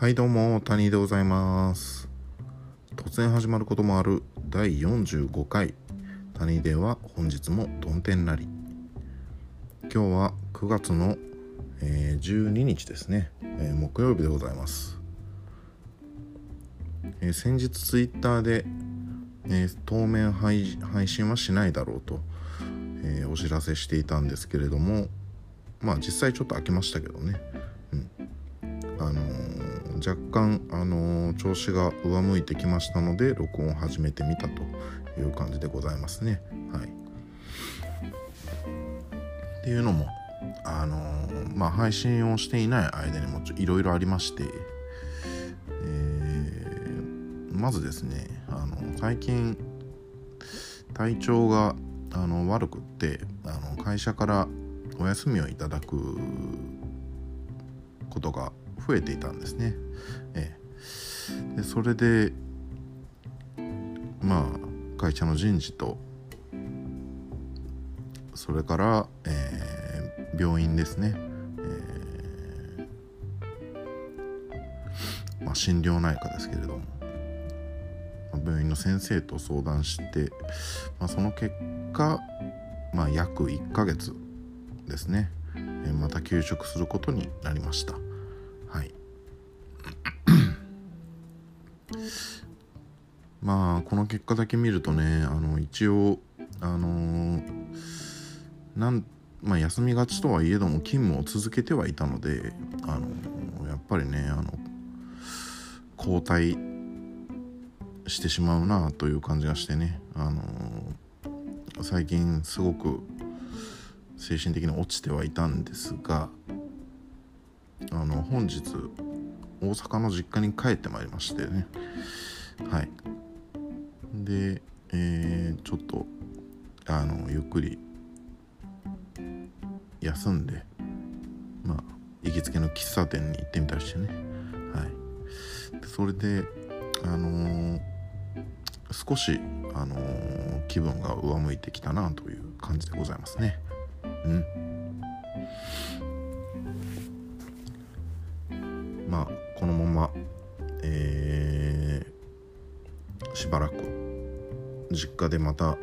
はいどうも谷でございます。突然始まることもある第45回。谷では本日もどん天なり。今日は9月の、えー、12日ですね、えー、木曜日でございます、えー、先日ツイッターで、え当面配信はしないだろうと、えお知らせしていたんですけれどもまあ実際ちょっと開けましたけどね、うん、あの若干、あの調子が上向いてきましたので録音を始めてみたという感じでございますね。はい、っていうのも、あのまあ、配信をしていない間にもいろいろありまして、えー、まずですねあの最近体調があの悪くってあの会社からお休みをいただくことが増えていたんですね。ええ、でそれでまあ会社の人事とそれから、えー、病院ですね、えー、まあ、心療内科ですけれども。病院の先生と相談して、まあ、その結果、まあ、約1ヶ月ですね、えー、また休職することになりました。はい。まあこの結果だけ見るとねあの一応あのー、なんまあ休みがちとはいえども勤務を続けてはいたのであのやっぱりねあの交代してしまうなという感じがしてねあの最近すごく精神的に落ちてはいたんですがあの本日大阪の実家に帰ってまいりましてね。はい。で、えー、ちょっとあのゆっくり休んでまあ行きつけの喫茶店に行ってみたりしてね。はい。でそれであのー、少しあのー、気分が上向いてきたなという感じでございますね。うん。実家でまた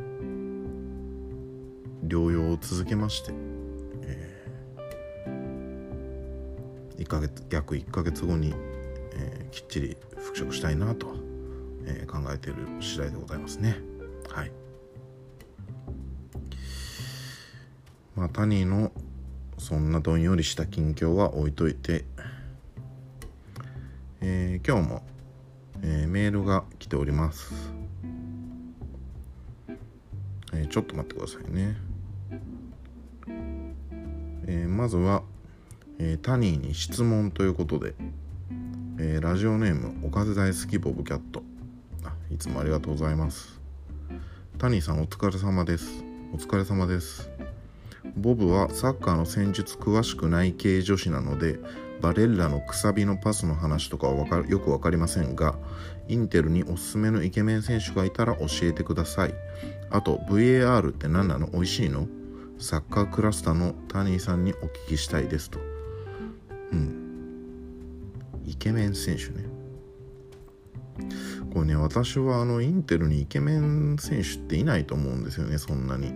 療養を続けまして、えー、1ヶ月約1ヶ月後に、えー、きっちり復職したいなと、えー、考えている次第でございますね。はい。まあタニーのそんなどんよりした近況は置いといてえー、今日も、えー、メールが来ております、ー、ちょっと待ってくださいね、えまずは、えタニーに質問ということで、えラジオネームおかず大好きボブキャット。あいつもありがとうございます。タニーさんお疲れ様です。お疲れ様です。ボブはサッカーの戦術詳しくない系女子なのでバレッラのくさびのパスの話とかはかよく分かりませんがインテルにおすすめのイケメン選手がいたら教えてください。あと VAR って何なの？美味しいの？サッカークラスターのタニーさんにお聞きしたいですと。うん。イケメン選手ね。これね私はあのインテルにイケメン選手っていないと思うんですよねそんなに。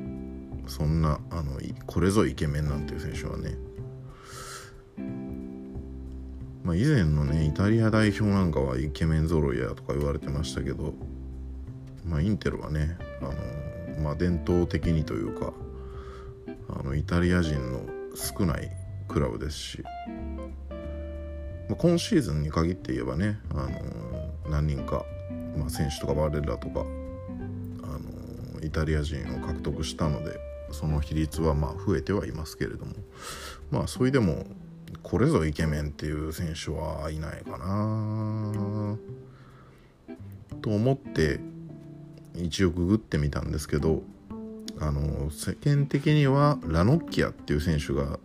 そんなあのこれぞイケメンなんていう選手はね。まあ、以前のねイタリア代表なんかはイケメン揃いやとか言われてましたけど、まあ、インテルはねあの、まあ、伝統的にというかあのイタリア人の少ないクラブですし、まあ、今シーズンに限って言えばねあの何人か、まあ、選手とかバレラとかあのイタリア人を獲得したのでその比率はまあ増えてはいますけれどもまあそれでもこれぞイケメンっていう選手はいないかなと思って一応ググってみたんですけどあの世間的にはラノッキアっていう選手が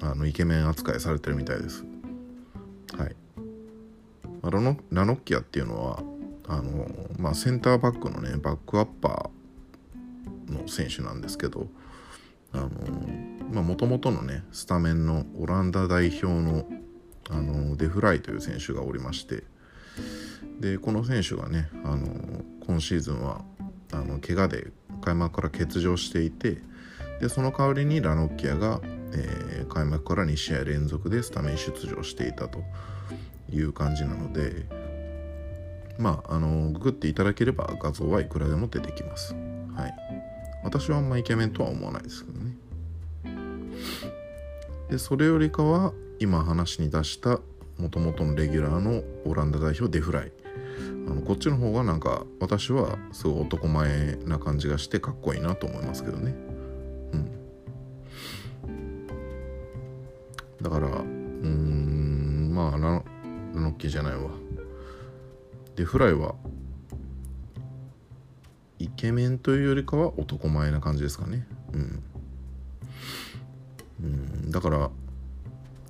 あのイケメン扱いされてるみたいです。はい、ラノラノッキアっていうのはあの、まあ、センターバックのねバックアッパーの選手なんですけどあのまあもともとのねスタメンのオランダ代表のあのデフライという選手がおりましてでこの選手がねあの今シーズンはあの怪我で開幕から欠場していてでその代わりにラノッキアが、えー、開幕から2試合連続でスタメン出場していたという感じなのでまああのググっていただければ画像はいくらでも出てきます。はい、私はあんまイケメンとは思わないですけどね。でそれよりかは今話に出したもともとのレギュラーのオランダ代表デフライ。あのこっちの方がなんか私はすごい男前な感じがしてかっこいいなと思いますけどね。うん。だからうんまあラノッキーじゃないわ。デフライはイケメンというよりかは男前な感じですかね。うん。だから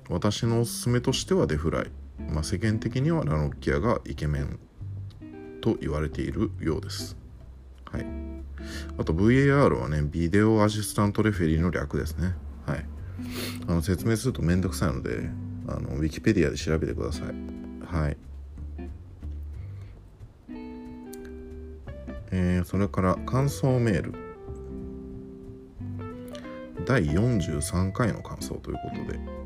私のおすすめとしてはデフライ、まあ、世間的にはラノッキアがイケメンと言われているようです。はい、あと VAR はねビデオアシスタントレフェリーの略ですね。はい、あの説明するとめんどくさいのであのウィキペディアで調べてください。はい。えー、それから感想メール第43回の感想ということで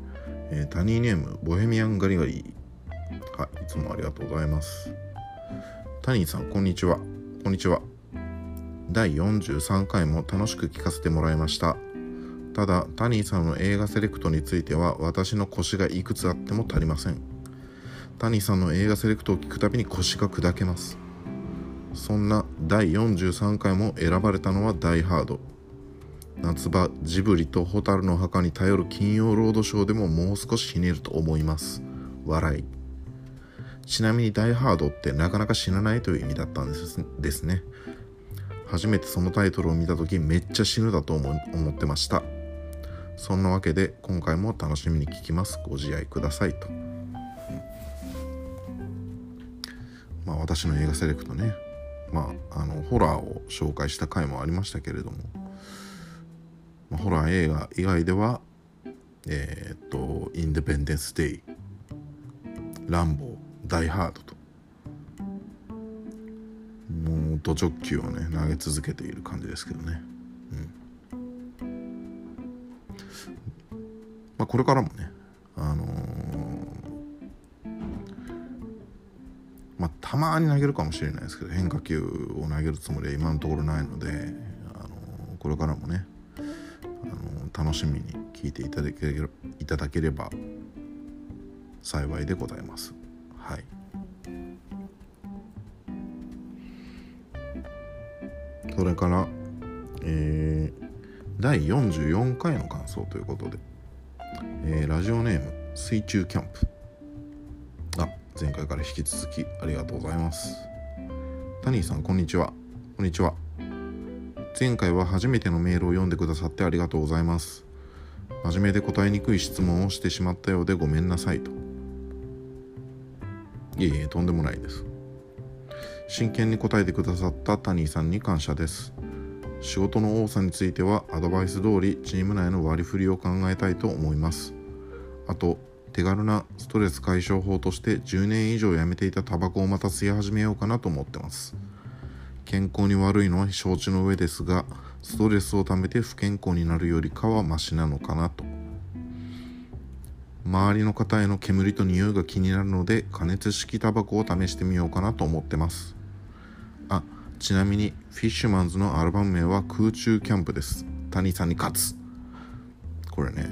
えー、タニーネームボヘミアンガリガリはいつもありがとうございます。タニーさんこんにちは。こんにちは。第43回も楽しく聞かせてもらいました。ただタニーさんの映画セレクトについては私の腰がいくつあっても足りません。タニーさんの映画セレクトを聞くたびに腰が砕けます。そんな第43回も選ばれたのはダイハード。夏場ジブリと蛍の墓に頼る金曜ロードショーでももう少しひねると思います。笑い。ちなみに「ダイ・ハード」ってなかなか死なないという意味だったんですですね。初めてそのタイトルを見た時めっちゃ死ぬだと思思ってました。そんなわけで今回も楽しみに聞きます。ご自愛くださいと、まあ私の映画セレクトね。まああのホラーを紹介した回もありましたけれども。まあ、ホラー映画以外ではえー、っと「インデペンデンス・デイ」「ランボー」「ダイ・ハード」と。もうド直球をね投げ続けている感じですけどね。うん。まあこれからもねあのー、まあたまに投げるかもしれないですけど変化球を投げるつもりは今のところないので、あの、これからもね楽しみに聞いていただけれいただければ幸いでございます。はい。それから、えー、第44回の感想ということで、えー、ラジオネーム水中キャンプあ前回から引き続きありがとうございますタニーさんこんにちはこんにちは前回は初めてのメールを読んでくださってありがとうございます。真面目で答えにくい質問をしてしまったようでごめんなさいと。いえいえとんでもないです。真剣に答えてくださったタニーさんに感謝です。仕事の多さについてはアドバイス通りチーム内の割り振りを考えたいと思います。あと手軽なストレス解消法として10年以上やめていたタバコをまた吸い始めようかなと思ってます。健康に悪いのは承知の上ですがストレスをためて不健康になるよりかはマシなのかなと。周りの方への煙と匂いが気になるので加熱式タバコを試してみようかなと思ってます。あちなみにフィッシュマンズのアルバム名は空中キャンプです。谷さんに勝つ。これね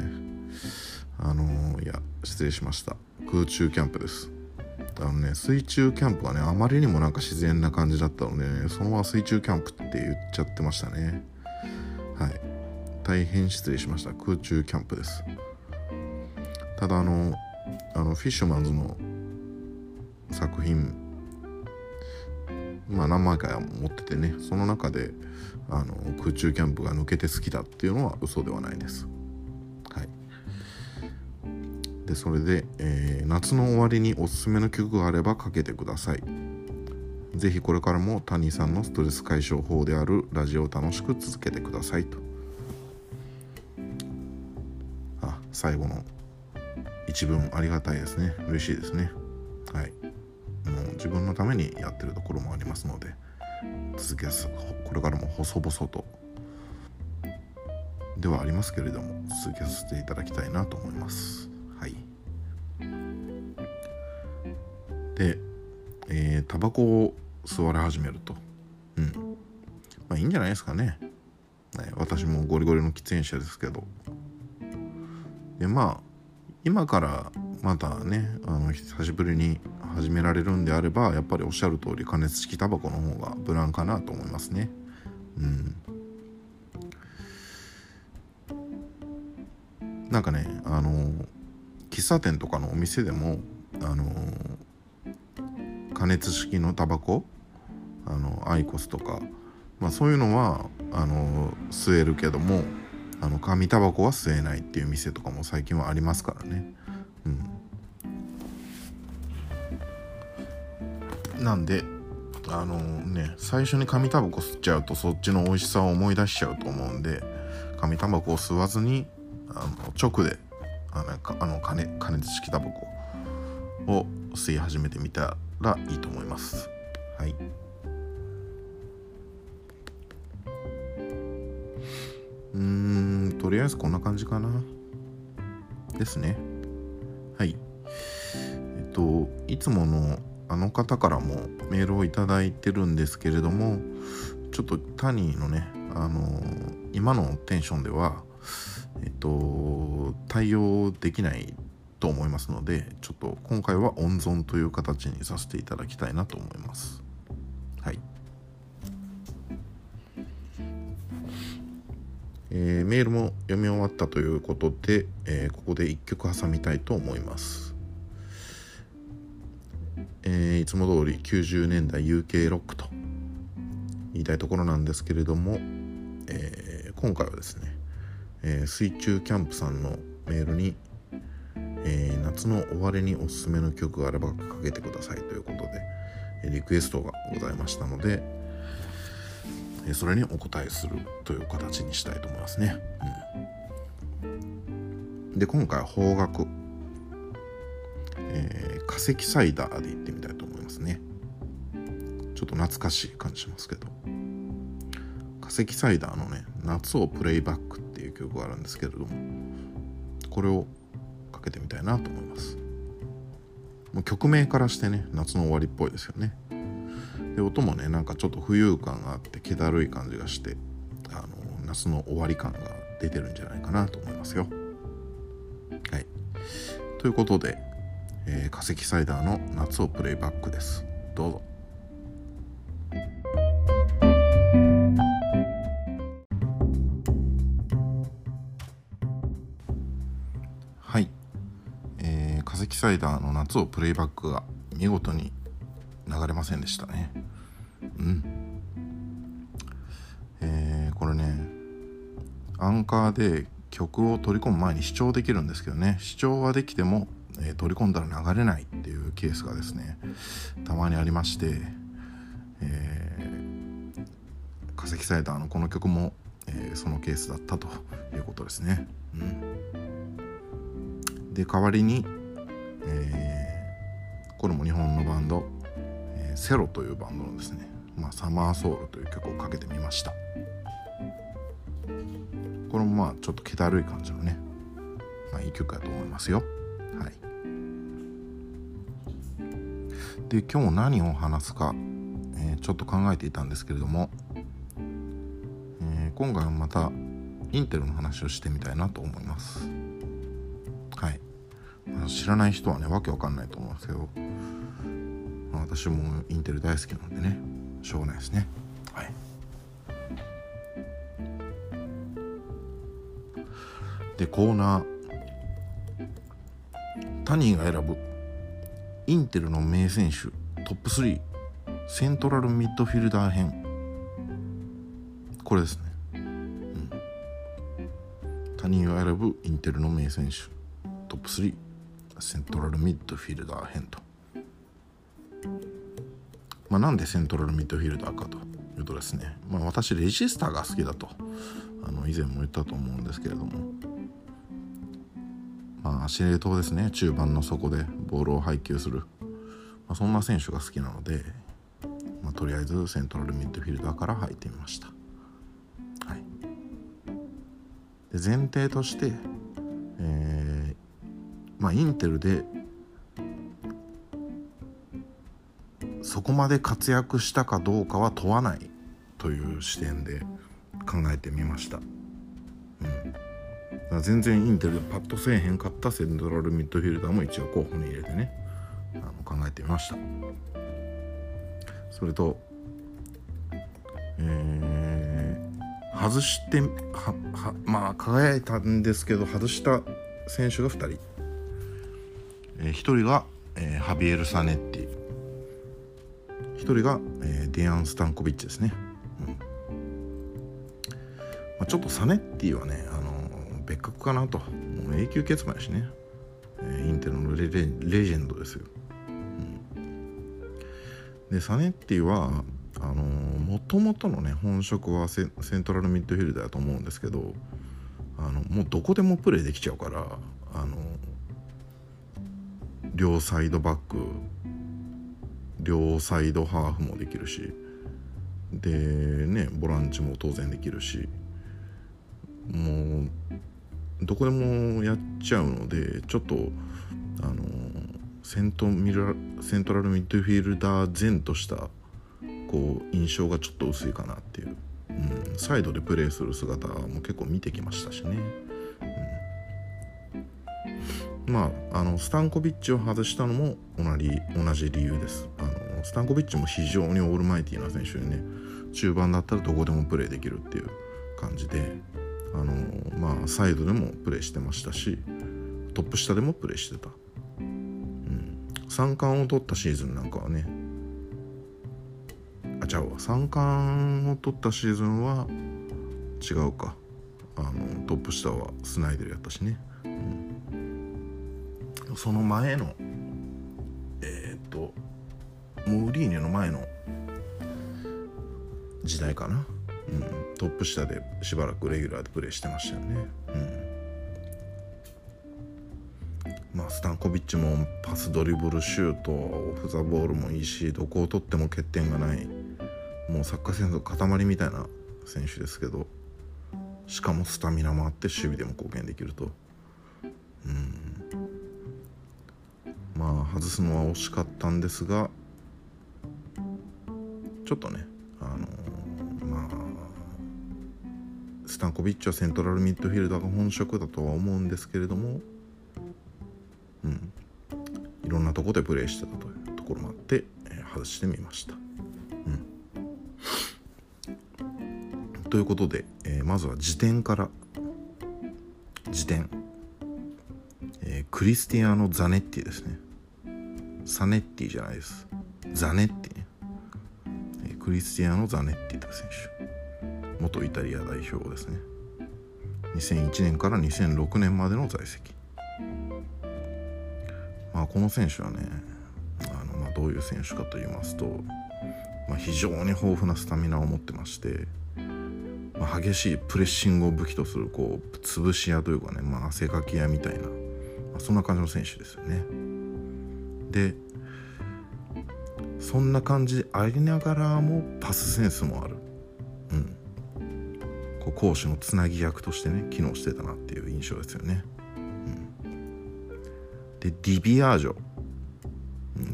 あのー、いや失礼しました。空中キャンプです。あのね水中キャンプはねあまりにもなんか自然な感じだったので、ね、そのまま水中キャンプって言っちゃってましたね。はい。大変失礼しました。空中キャンプです。ただあのあのフィッシュマンズの作品まあ何枚か持っててねその中であの空中キャンプが抜けて好きだっていうのは嘘ではないです。でそれで、えー、夏の終わりにおすすめの曲があればかけてください。ぜひこれからも谷さんのストレス解消法であるラジオを楽しく続けてくださいと。あ最後の一文ありがたいですね。嬉しいですね。はい。もう自分のためにやってるところもありますので続けすこれからも細々と。ではありますけれども続けさせていただきたいなと思います。でえー、タバコを吸われ始めると。うん。まあいいんじゃないですかね。ね私もゴリゴリの喫煙者ですけど。でまあ今からまたねあの久しぶりに始められるんであればやっぱりおっしゃる通り加熱式タバコの方が無難かなと思いますね。うん。なんかねあの喫茶店とかのお店でもあの加熱式のタバコ？あのアイコスとか、まあ、そういうのはあの吸えるけどもあの紙タバコは吸えないっていう店とかも最近はありますからね。うん。なんであのね最初に紙タバコ吸っちゃうとそっちの美味しさを思い出しちゃうと思うんで紙タバコを吸わずにあの直であのあの加熱加熱式タバコを吸い始めてみたらいいと思います。はい。うんとりあえずこんな感じかな。ですね。はい。えっといつものあの方からもメールを頂いてるんですけれどもちょっとタニーのねあの今のテンションではえっと対応できないと思いますのでちょっと今回は温存という形にさせていただきたいなと思います。はい。えー、メールも読み終わったということで、えー、ここで1曲挟みたいと思います。えー、いつも通り90年代 UK ロックと言いたいところなんですけれども、えー、今回はですね、えー、水中キャンプさんのメールに、えー、夏の終わりにおすすめの曲があればかけてくださいということでえリクエストがございましたので、えそれにお答えするという形にしたいと思いますね。うん、で今回は方角えー、化石サイダーで行ってみたいと思いますね。ちょっと懐かしい感じしますけど。化石サイダーのね「夏をプレイバック」っていう曲があるんですけれどもこれをかけてみたいなと思います。もう曲名からしてね夏の終わりっぽいですよね。で音もねなんかちょっと浮遊感があって気だるい感じがしてあの夏の終わり感が出てるんじゃないかなと思いますよ。はい。ということでえー、化石サイダーの夏をプレイバックです。どうぞ。えー、化石サイダーの夏をプレイバックが見事に流れませんでしたね。うん。えー、これねアンカーで曲を取り込む前に視聴できるんですけどね。視聴はできてもえー、取り込んだら流れないっていうケースがですねたまにありまして、えー、化石サイダーのこの曲も、えー、そのケースだったということですね。うん、で代わりに、えー、これも日本のバンド、えー、セロというバンドのですね「まあ、サマーソウル」という曲をかけてみました。これもまあちょっと気だるい感じのね、まあ、いい曲やと思いますよ。はいで今日何を話すか、えー、ちょっと考えていたんですけれども、えー、今回はまたインテルの話をしてみたいなと思います知らない人はねわけわかんないと思いますけど、私もインテル大好きなんでねしょうがないですね。はい。でコーナー。タニーが選ぶ。インテルの名選手。トップ3セントラルミッドフィルダー編。これですね、うん、タニーが選ぶインテルの名選手。トップ3セントラルミッドフィルダー編と、まあ、なんでセントラルミッドフィルダーかというとですね、まあ、私レジスタが好きだとあの以前も言ったと思うんですけれども。まあ、司令塔ですね中盤の底でボールを配球する、まあ、そんな選手が好きなので、まあ、とりあえずセントラルミッドフィルダーから入ってみました、はい、で前提として、えーまあ、インテルでそこまで活躍したかどうかは問わないという視点で考えてみました。うん、全然インテルでパッとせえへんかったセントラルミッドフィルダーも一応候補に入れてねあの考えてみました。それとえー、外してははまあ輝いたんですけど外した選手が2人、えー、1人が、えー、ハビエル・サネッティ1人が、えー、ディアン・スタンコビッチですね。まあ、ちょっとサネッティはね、あの別格かなと。もう永久欠番やしね、えー、インテルのレレレジェンドですよ、うん、でサネッティはあのもともとのね本職はセントラルミッドフィルダーだと思うんですけどあのもうどこでもプレーできちゃうから両サイドバック両サイドハーフもできるしでねボランチも当然できるしもうどこでもやっちゃうのでちょっとあのセントミラセントラルミッドフィールダー前としたこう印象がちょっと薄いかなっていう、うん、サイドでプレーする姿も結構見てきましたしね、まああのスタンコビッチを外したのも同じ同じ理由です。あのスタンコビッチも非常にオールマイティーな選手でね中盤だったらどこでもプレーできるっていう感じであのまあサイドでもプレーしてましたしトップ下でもプレーしてた、うん、3冠を取ったシーズンなんかはねあちゃうわ。3冠を取ったシーズンは違うか。あのトップ下はスナイデルやったしね、うん、その前のえー、っとモーリーニョの前の時代かなうん、トップ下でしばらくレギュラーでプレーしてましたよね。うん、まあスタンコビッチもパスドリブルシュートオフ・ザ・ボールもいいしどこを取っても欠点がないもうサッカー戦の塊みたいな選手ですけどしかもスタミナもあって守備でも貢献できると。うんまあ外すのは惜しかったんですがちょっとねあの、まあスタンコビッチはセントラルミッドフィルダーが本職だとは思うんですけれども、うん、いろんなとこでプレーしてたというところもあって、えー、外してみました。うん、ということで、えー、まずは辞典から。辞典、えー、クリスティアーノ・ザネッティですね。サネッティじゃないです。ザネッティね、え、クリスティアーノ・ザネッティという選手。元イタリア代表ですね。2001年から2006年までの在籍。まあこの選手はねあの、まあ、どういう選手かと言いますと、まあ、非常に豊富なスタミナを持ってまして、まあ、激しいプレッシングを武器とするこう潰し屋というかね、まあ、汗かき屋みたいな、まあ、そんな感じの選手ですよね。でそんな感じでありながらもパスセンスもある。うん。こう攻守のつなぎ役としてね機能してたなっていう印象ですよね。うん、でディビアージョ。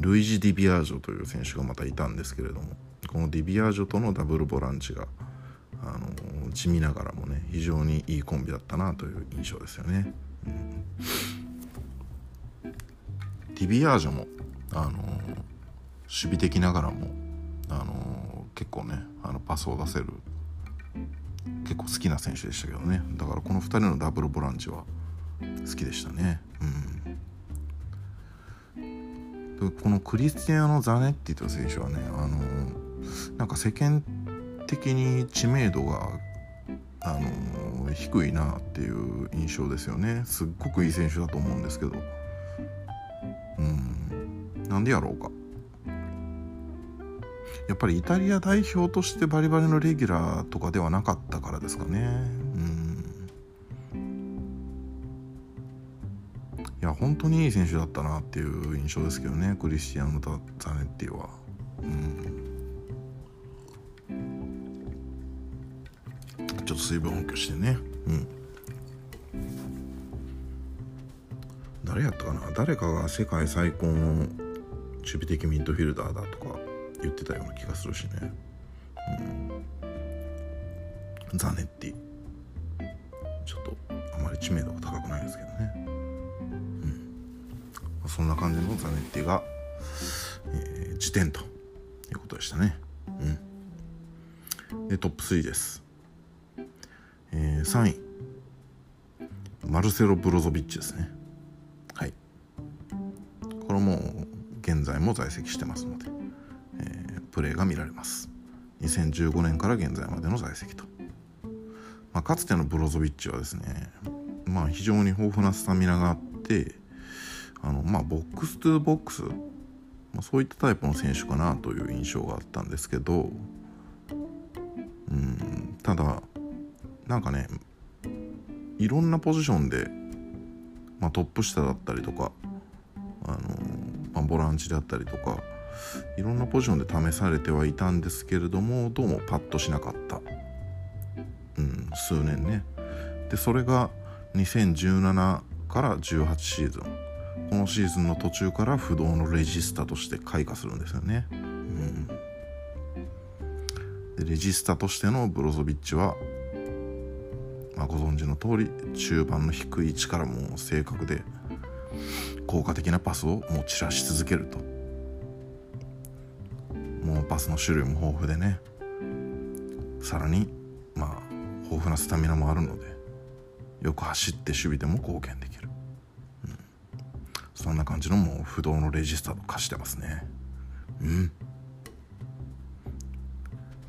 ルイジ・ディビアージョという選手がまたいたんですけれどもこのディビアージョとのダブルボランチがあの地味ながらもね非常にいいコンビだったなという印象ですよね。うん、ディビアージョもあの守備的ながらもあの結構ねあのパスを出せる結構好きな選手でしたけどね。だからこの2人のダブルボランチは好きでしたね。うん。このクリスティアーノ・ザネッティという選手はねあのなんか世間的に知名度があの低いなっていう印象ですよね。すっごくいい選手だと思うんですけど。なんでやろうか。やっぱりイタリア代表としてバリバリのレギュラーとかではなかったからですかね。うん。いや本当にいい選手だったなっていう印象ですけどねクリスティアーノ・ザネッティは。うん。ちょっと水分補給してね。うん。誰やったかな？誰かが世界最高の守備的ミッドフィルダーだとか言ってたような気がするしね、うん、ザネッティ。ちょっとあまり知名度が高くないですけどね、うん、そんな感じのザネッティが、えー、辞典ということでしたね。うん。でトップ3です。えー、3位。マルセロ・ブロゾビッチですね。も在籍してますので、えー、プレーが見られます。2015年から現在までの在籍と、まあ、かつてのブロゾビッチはですねまあ非常に豊富なスタミナがあってあのまあボックス2ボックス、まあ、そういったタイプの選手かなという印象があったんですけどうんただなんかねいろんなポジションで、まあ、トップ下だったりとか、あの、ボランチだったりとかいろんなポジションで試されてはいたんですけれどもどうもパッとしなかった、うん、数年ね。でそれが2017から18シーズン。このシーズンの途中から不動のレジスタとして開花するんですよね、うん、でレジスタとしてのブロゾビッチはまあ、ご存知の通り中盤の低い位置からも正確で効果的なパスをもう散らし続けると。もうパスの種類も豊富でね。さらにまあ豊富なスタミナもあるのでよく走って守備でも貢献できる、うん、そんな感じのもう不動のレジスタと化してますね。うん。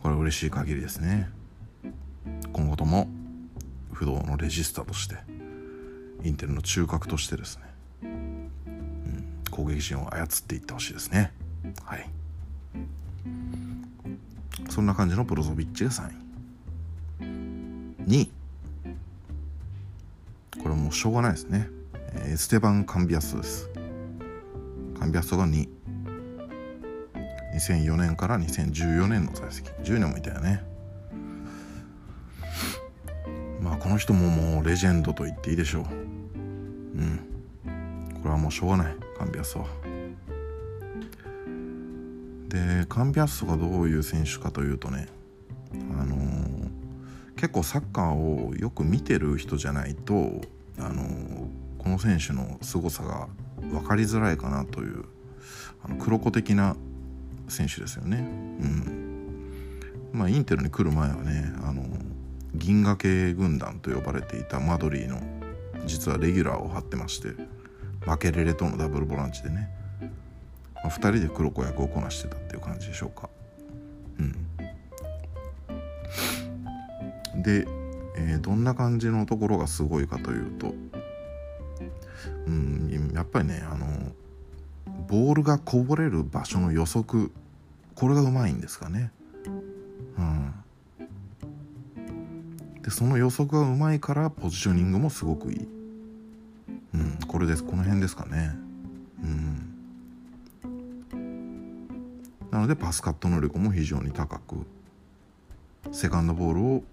これ嬉しい限りですね。今後とも不動のレジスタとしてインテルの中核としてですね、攻撃陣を操っていってほしいですね。はい。そんな感じのブロゾビッチが3位。2位。これもうしょうがないですね。エステバン・カンビアスです。カンビアスが2位。2004年から2014年の在籍10年もいたよね。まあこの人ももうレジェンドと言っていいでしょう。うん。これはもうしょうがない。カンビアスは。でカンビアスがどういう選手かというとねあのー、結構サッカーをよく見てる人じゃないとあのー、この選手の凄さが分かりづらいかなというあの黒子的な選手ですよね。うん。まあ、インテルに来る前はねあの銀河系軍団と呼ばれていたマドリーの実はレギュラーを張ってまして。マケレレとのダブルボランチでね、まあ、2人で黒子役をこなしてたっていう感じでしょうか。うん。で、えー、どんな感じのところがすごいかというとうんやっぱりねあのボールがこぼれる場所の予測これがうまいんですかね。うん。でその予測がうまいからポジショニングもすごくいい。うんこれですこの辺ですかね。うん。なのでパスカット能力も非常に高くセカンドボールを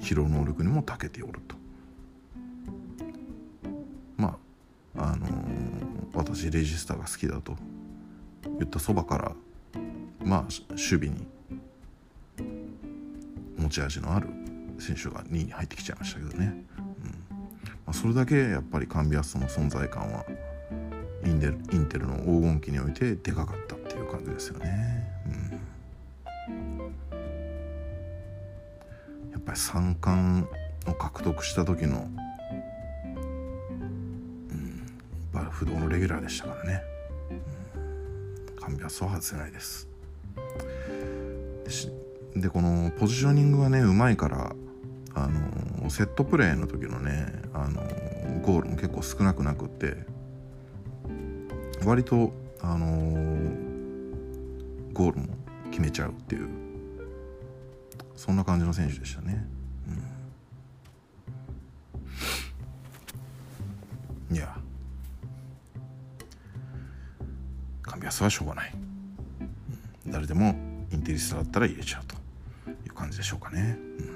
拾う能力にも長けておると。まああのー、私レジスタが好きだと言ったそばからまあ守備に持ち味のある選手が2位に入ってきちゃいましたけどね、まあ、それだけやっぱりカンビアスの存在感はインデルインテルの黄金期においてでかかったっていう感じですよね、うん、やっぱり三冠を獲得した時の、うん、やっぱ不動のレギュラーでしたからね、うん、カンビアスは外せないです。でこのポジショニングがねうまいからあのセットプレーの時のねあのゴールも結構少なくなくって割とあのゴールも決めちゃうっていうそんな感じの選手でしたね。いや。ンビアスはしょうがない、誰でもインテリスタだったら入れちゃうという感じでしょうかね、うん、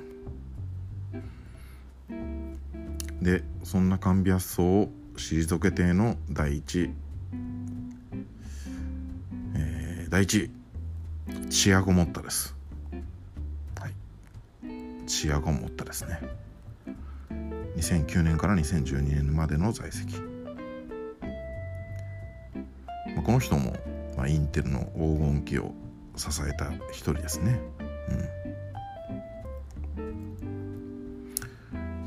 でそんなカンビアス層を退けての第一、えー、第一チアゴモッタです。はい。チアゴモッタですね。2009年から2012年までの在籍、まあ、この人も、まあ、インテルの黄金期を支えた一人ですね、うん、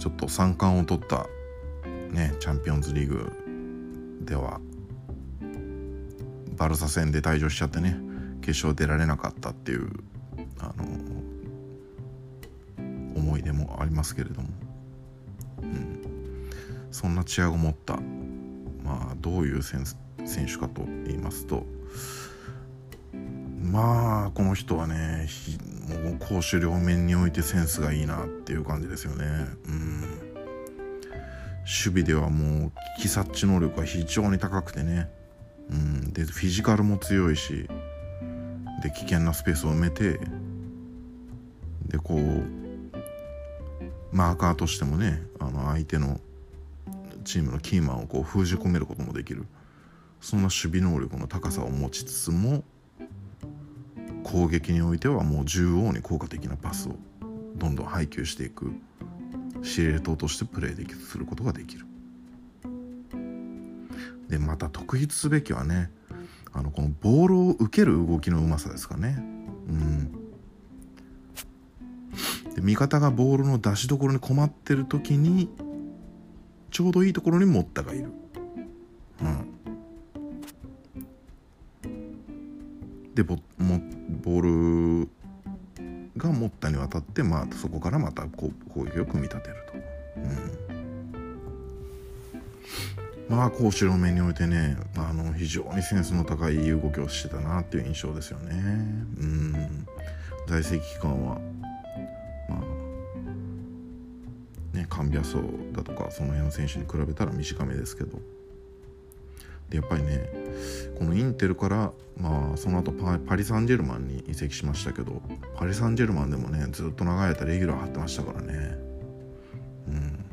ちょっと三冠を取ったねチャンピオンズリーグではバルサ戦で退場しちゃってね決勝出られなかったっていうあの思い出もありますけれどもうんそんなチアゴ持った、まあ、どういう選手かと言いますとまあこの人はねもう攻守両面においてセンスがいいなっていう感じですよね。守備ではもう危機察知能力が非常に高くてね、うん、でフィジカルも強いしで危険なスペースを埋めてでこうマーカーとしてもねあの相手のチームのキーマンをこう封じ込めることもできる。そんな守備能力の高さを持ちつつも攻撃においてはもう縦横に効果的なパスをどんどん配球していく。司令塔としてプレーできすることができる。でまた特筆すべきはねあのこのボールを受ける動きのうまさですかね。うん、で味方がボールの出しどころに困ってる時にちょうどいいところにモッタがいる。うん、でボボールがモッタに渡って、まあ、そこからまたこう攻撃を組み立てると。うん、まあ攻守の面においてねあの非常にセンスの高い動きをしてたなっていう印象ですよね。うん在籍期間はまあねカンビアソだとかその辺の選手に比べたら短めですけどでやっぱりねこのインテルからまあその後パパリ・サンジェルマンに移籍しましたけどパリ・サンジェルマンでもねずっと長い間レギュラー張ってましたからね。うん。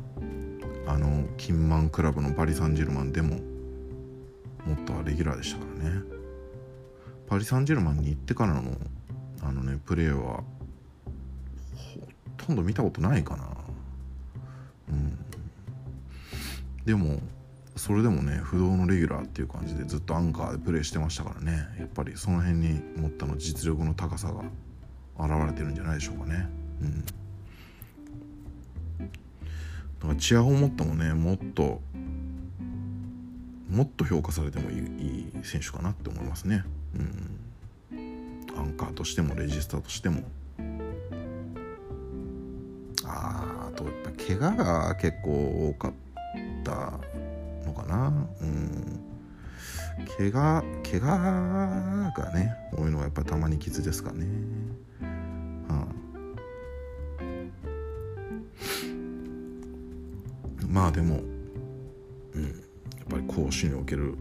あのキンマンクラブのパリ・サンジェルマンでももっとレギュラーでしたからね。パリ・サンジェルマンに行ってからのあのねプレーはほとんど見たことないかな。うん。でもそれでもね不動のレギュラーっていう感じでずっとアンカーでプレーしてましたからね。やっぱりその辺に持ったの実力の高さが現れてるんじゃないでしょうかね。うん。だからチアホモットもねもっともっと評価されてもいいいい選手かなって思いますね。うん。アンカーとしてもレジスターとしても。ああとやっぱ怪我が結構多かったのかな？うん。怪我怪我がね多いのはやっぱりたまに傷ですかね。はあまあでもうん。やっぱり攻守における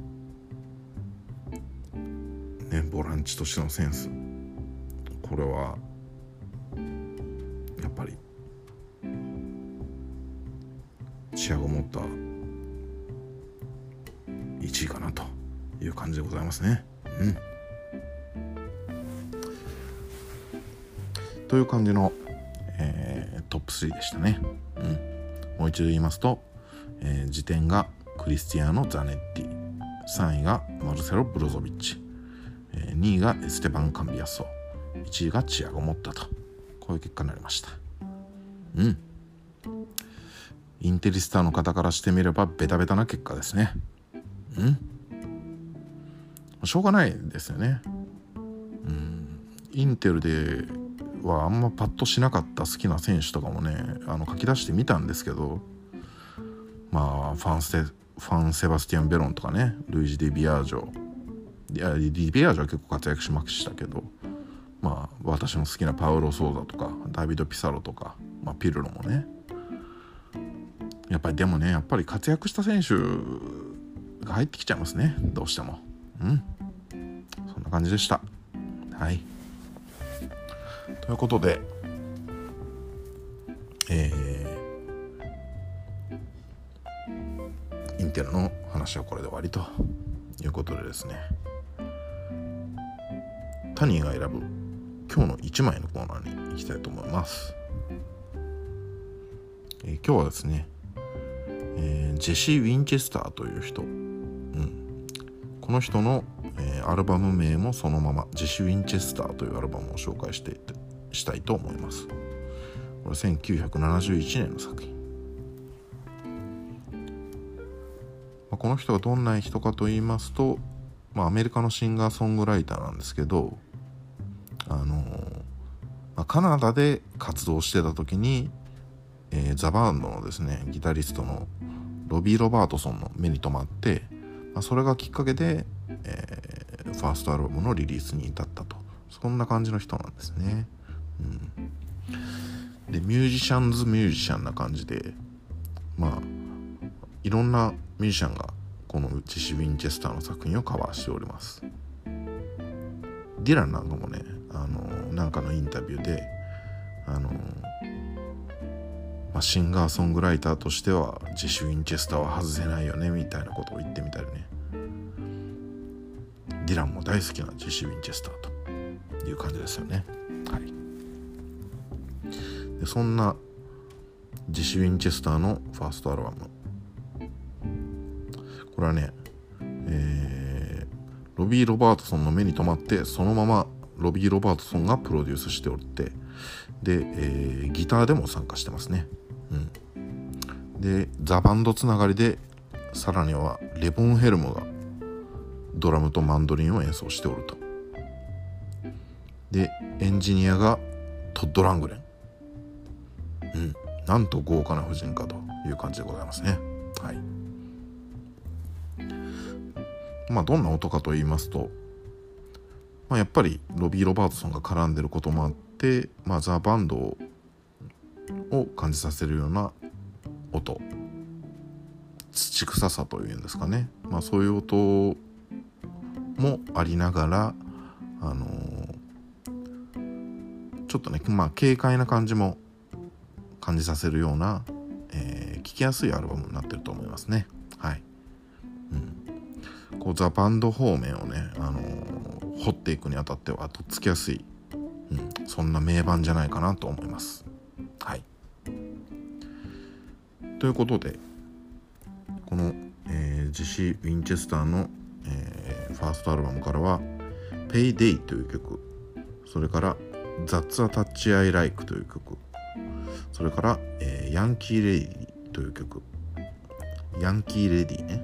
ねボランチとしてのセンス。これはやっぱりチアゴモッター1位かなという感じでございますね。うん、という感じの、えー、トップ3でしたね。うん、もう一度言いますと、えー、時点がクリスティアーノ・ザネッティ3位がマルセロ・ブロゾビッチ、えー、2位がエステバン・カンビアソ1位がチアゴ・モッタとこういう結果になりました。うんインテリスターの方からしてみればベタベタな結果ですね。ん。しょうがないですよね。うん、インテルではあんまパッとしなかった好きな選手とかもねあの書き出してみたんですけどまあファンセファン・セバスティアン・ベロンとかねルイジ・ディ・ビアージョいやディ・ビアージョは結構活躍しましたけどまあ私の好きなパウロ・ソーザとかダビド・ピサロとか、まあ、ピルロもね。やっぱりでもねやっぱり活躍した選手が入ってきちゃいますね。どうしても。うん。な感じでした。はい。ということでえー、インテルの話はこれで終わりということでですね。タニーが選ぶ今日の1枚のコーナーに行きたいと思います、えー、今日はですね、えー、ジェシー・ウィンチェスターという人、この人の、えー、アルバム名もそのままジェシー・ウィンチェスターというアルバムを紹介してしたいと思います。これ1971年の作品、まあ、この人がどんな人かと言いますと、まあ、アメリカのシンガーソングライターなんですけどあのまあ、カナダで活動してた時に、えー、ザ・バンドのですねギタリストのロビー・ロバートソンの目に留まって、それがきっかけで、えー、ファーストアルバムのリリースに至ったとそんな感じの人なんですね。うん、でミュージシャンズミュージシャンな感じでまあいろんなミュージシャンがこのジシ・ウィンチェスターの作品をカバーしております。ディランなんかもねあのなんかのインタビューであの、まあ、シンガーソングライターとしてはジシュ・ウィンチェスターは外せないよねみたいなことを言ってみたりね。ディランも大好きなジシュ・ウィンチェスターという感じですよね。はい。でそんなジシュ・ウィンチェスターのファーストアルバム。これはねえー、ロビー・ロバートソンの目に留まってそのままロビー・ロバートソンがプロデュースしておってで、えー、ギターでも参加してますね。うん、でザ・バンドつながりでさらにはレボン・ヘルムがドラムとマンドリンを演奏しておると。でエンジニアがトッド・ラングレン。うん、なんと豪華な婦人かという感じでございますね。はい。まあどんな音かと言いますとまあ、やっぱりロビー・ロバートソンが絡んでることもあって、まあ、ザ・バンドをを感じさせるような音土臭さというんですかね、まあ、そういう音もありながら、あのー、ちょっとね、まあ、軽快な感じも感じさせるような、えー、聞きやすいアルバムになってると思いますね。はい。うん。こう、ザ・バンド方面をね、あのー掘っていくにあたってはとっつきやすい、うん、そんな名盤じゃないかなと思います。ということでこの、えー、ジシー・ウィンチェスターの、えー、ファーストアルバムからは「Payday」という曲それから「That's a Touch I Like」という曲それから、えー、ヤンキー・レディという曲ヤンキー・レディね、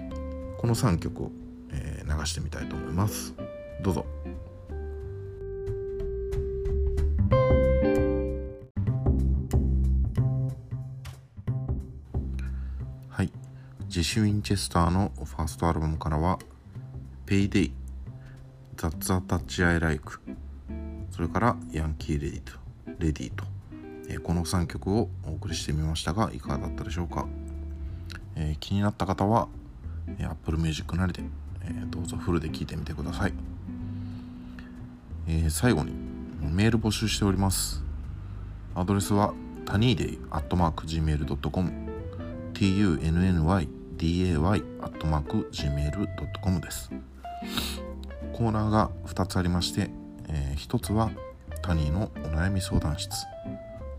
うん、この3曲をえ流してみたいと思います。どうぞ。シュ・ウィンチェスターのファーストアルバムからは「Payday」「That's a Touch I Like」それから「ヤンキー・レディと」レディと、えー、この3曲をお送りしてみましたがいかがだったでしょうか、えー、気になった方は、えー、Apple Music なりでえー、どうぞフルで聞いてみてください、えー、最後にメール募集しております。アドレスはタニーデイアットマーク Gmail.com tunny アットマーク Gmail.com です。コーナーが2つありまして、えー、1つはタニーのお悩み相談室。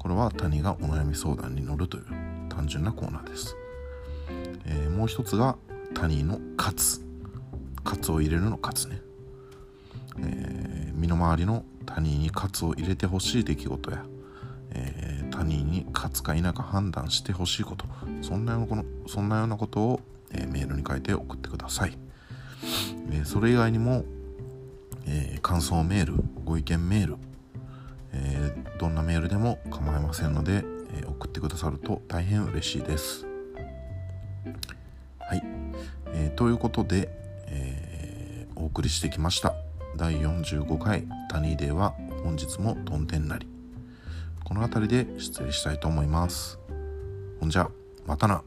これはタニーがお悩み相談に乗るという単純なコーナーです、えー、もう一つがタニーの「勝つ」カツを入れるのカツね、えー、身の回りの他人にカツを入れてほしい出来事や、えー、他人に勝つか否か判断してほしいこと。そんなようなこのそんなようなことを、え、メールに書いて送ってください、えそれ以外にも、え感想メールご意見メール、えどんなメールでも構いませんので、え送ってくださると大変嬉しいです。はい、えということでえお送りしてきました。第45回谷デーは本日もとんてんなり。この辺りで失礼したいと思います。ほんじゃまたな。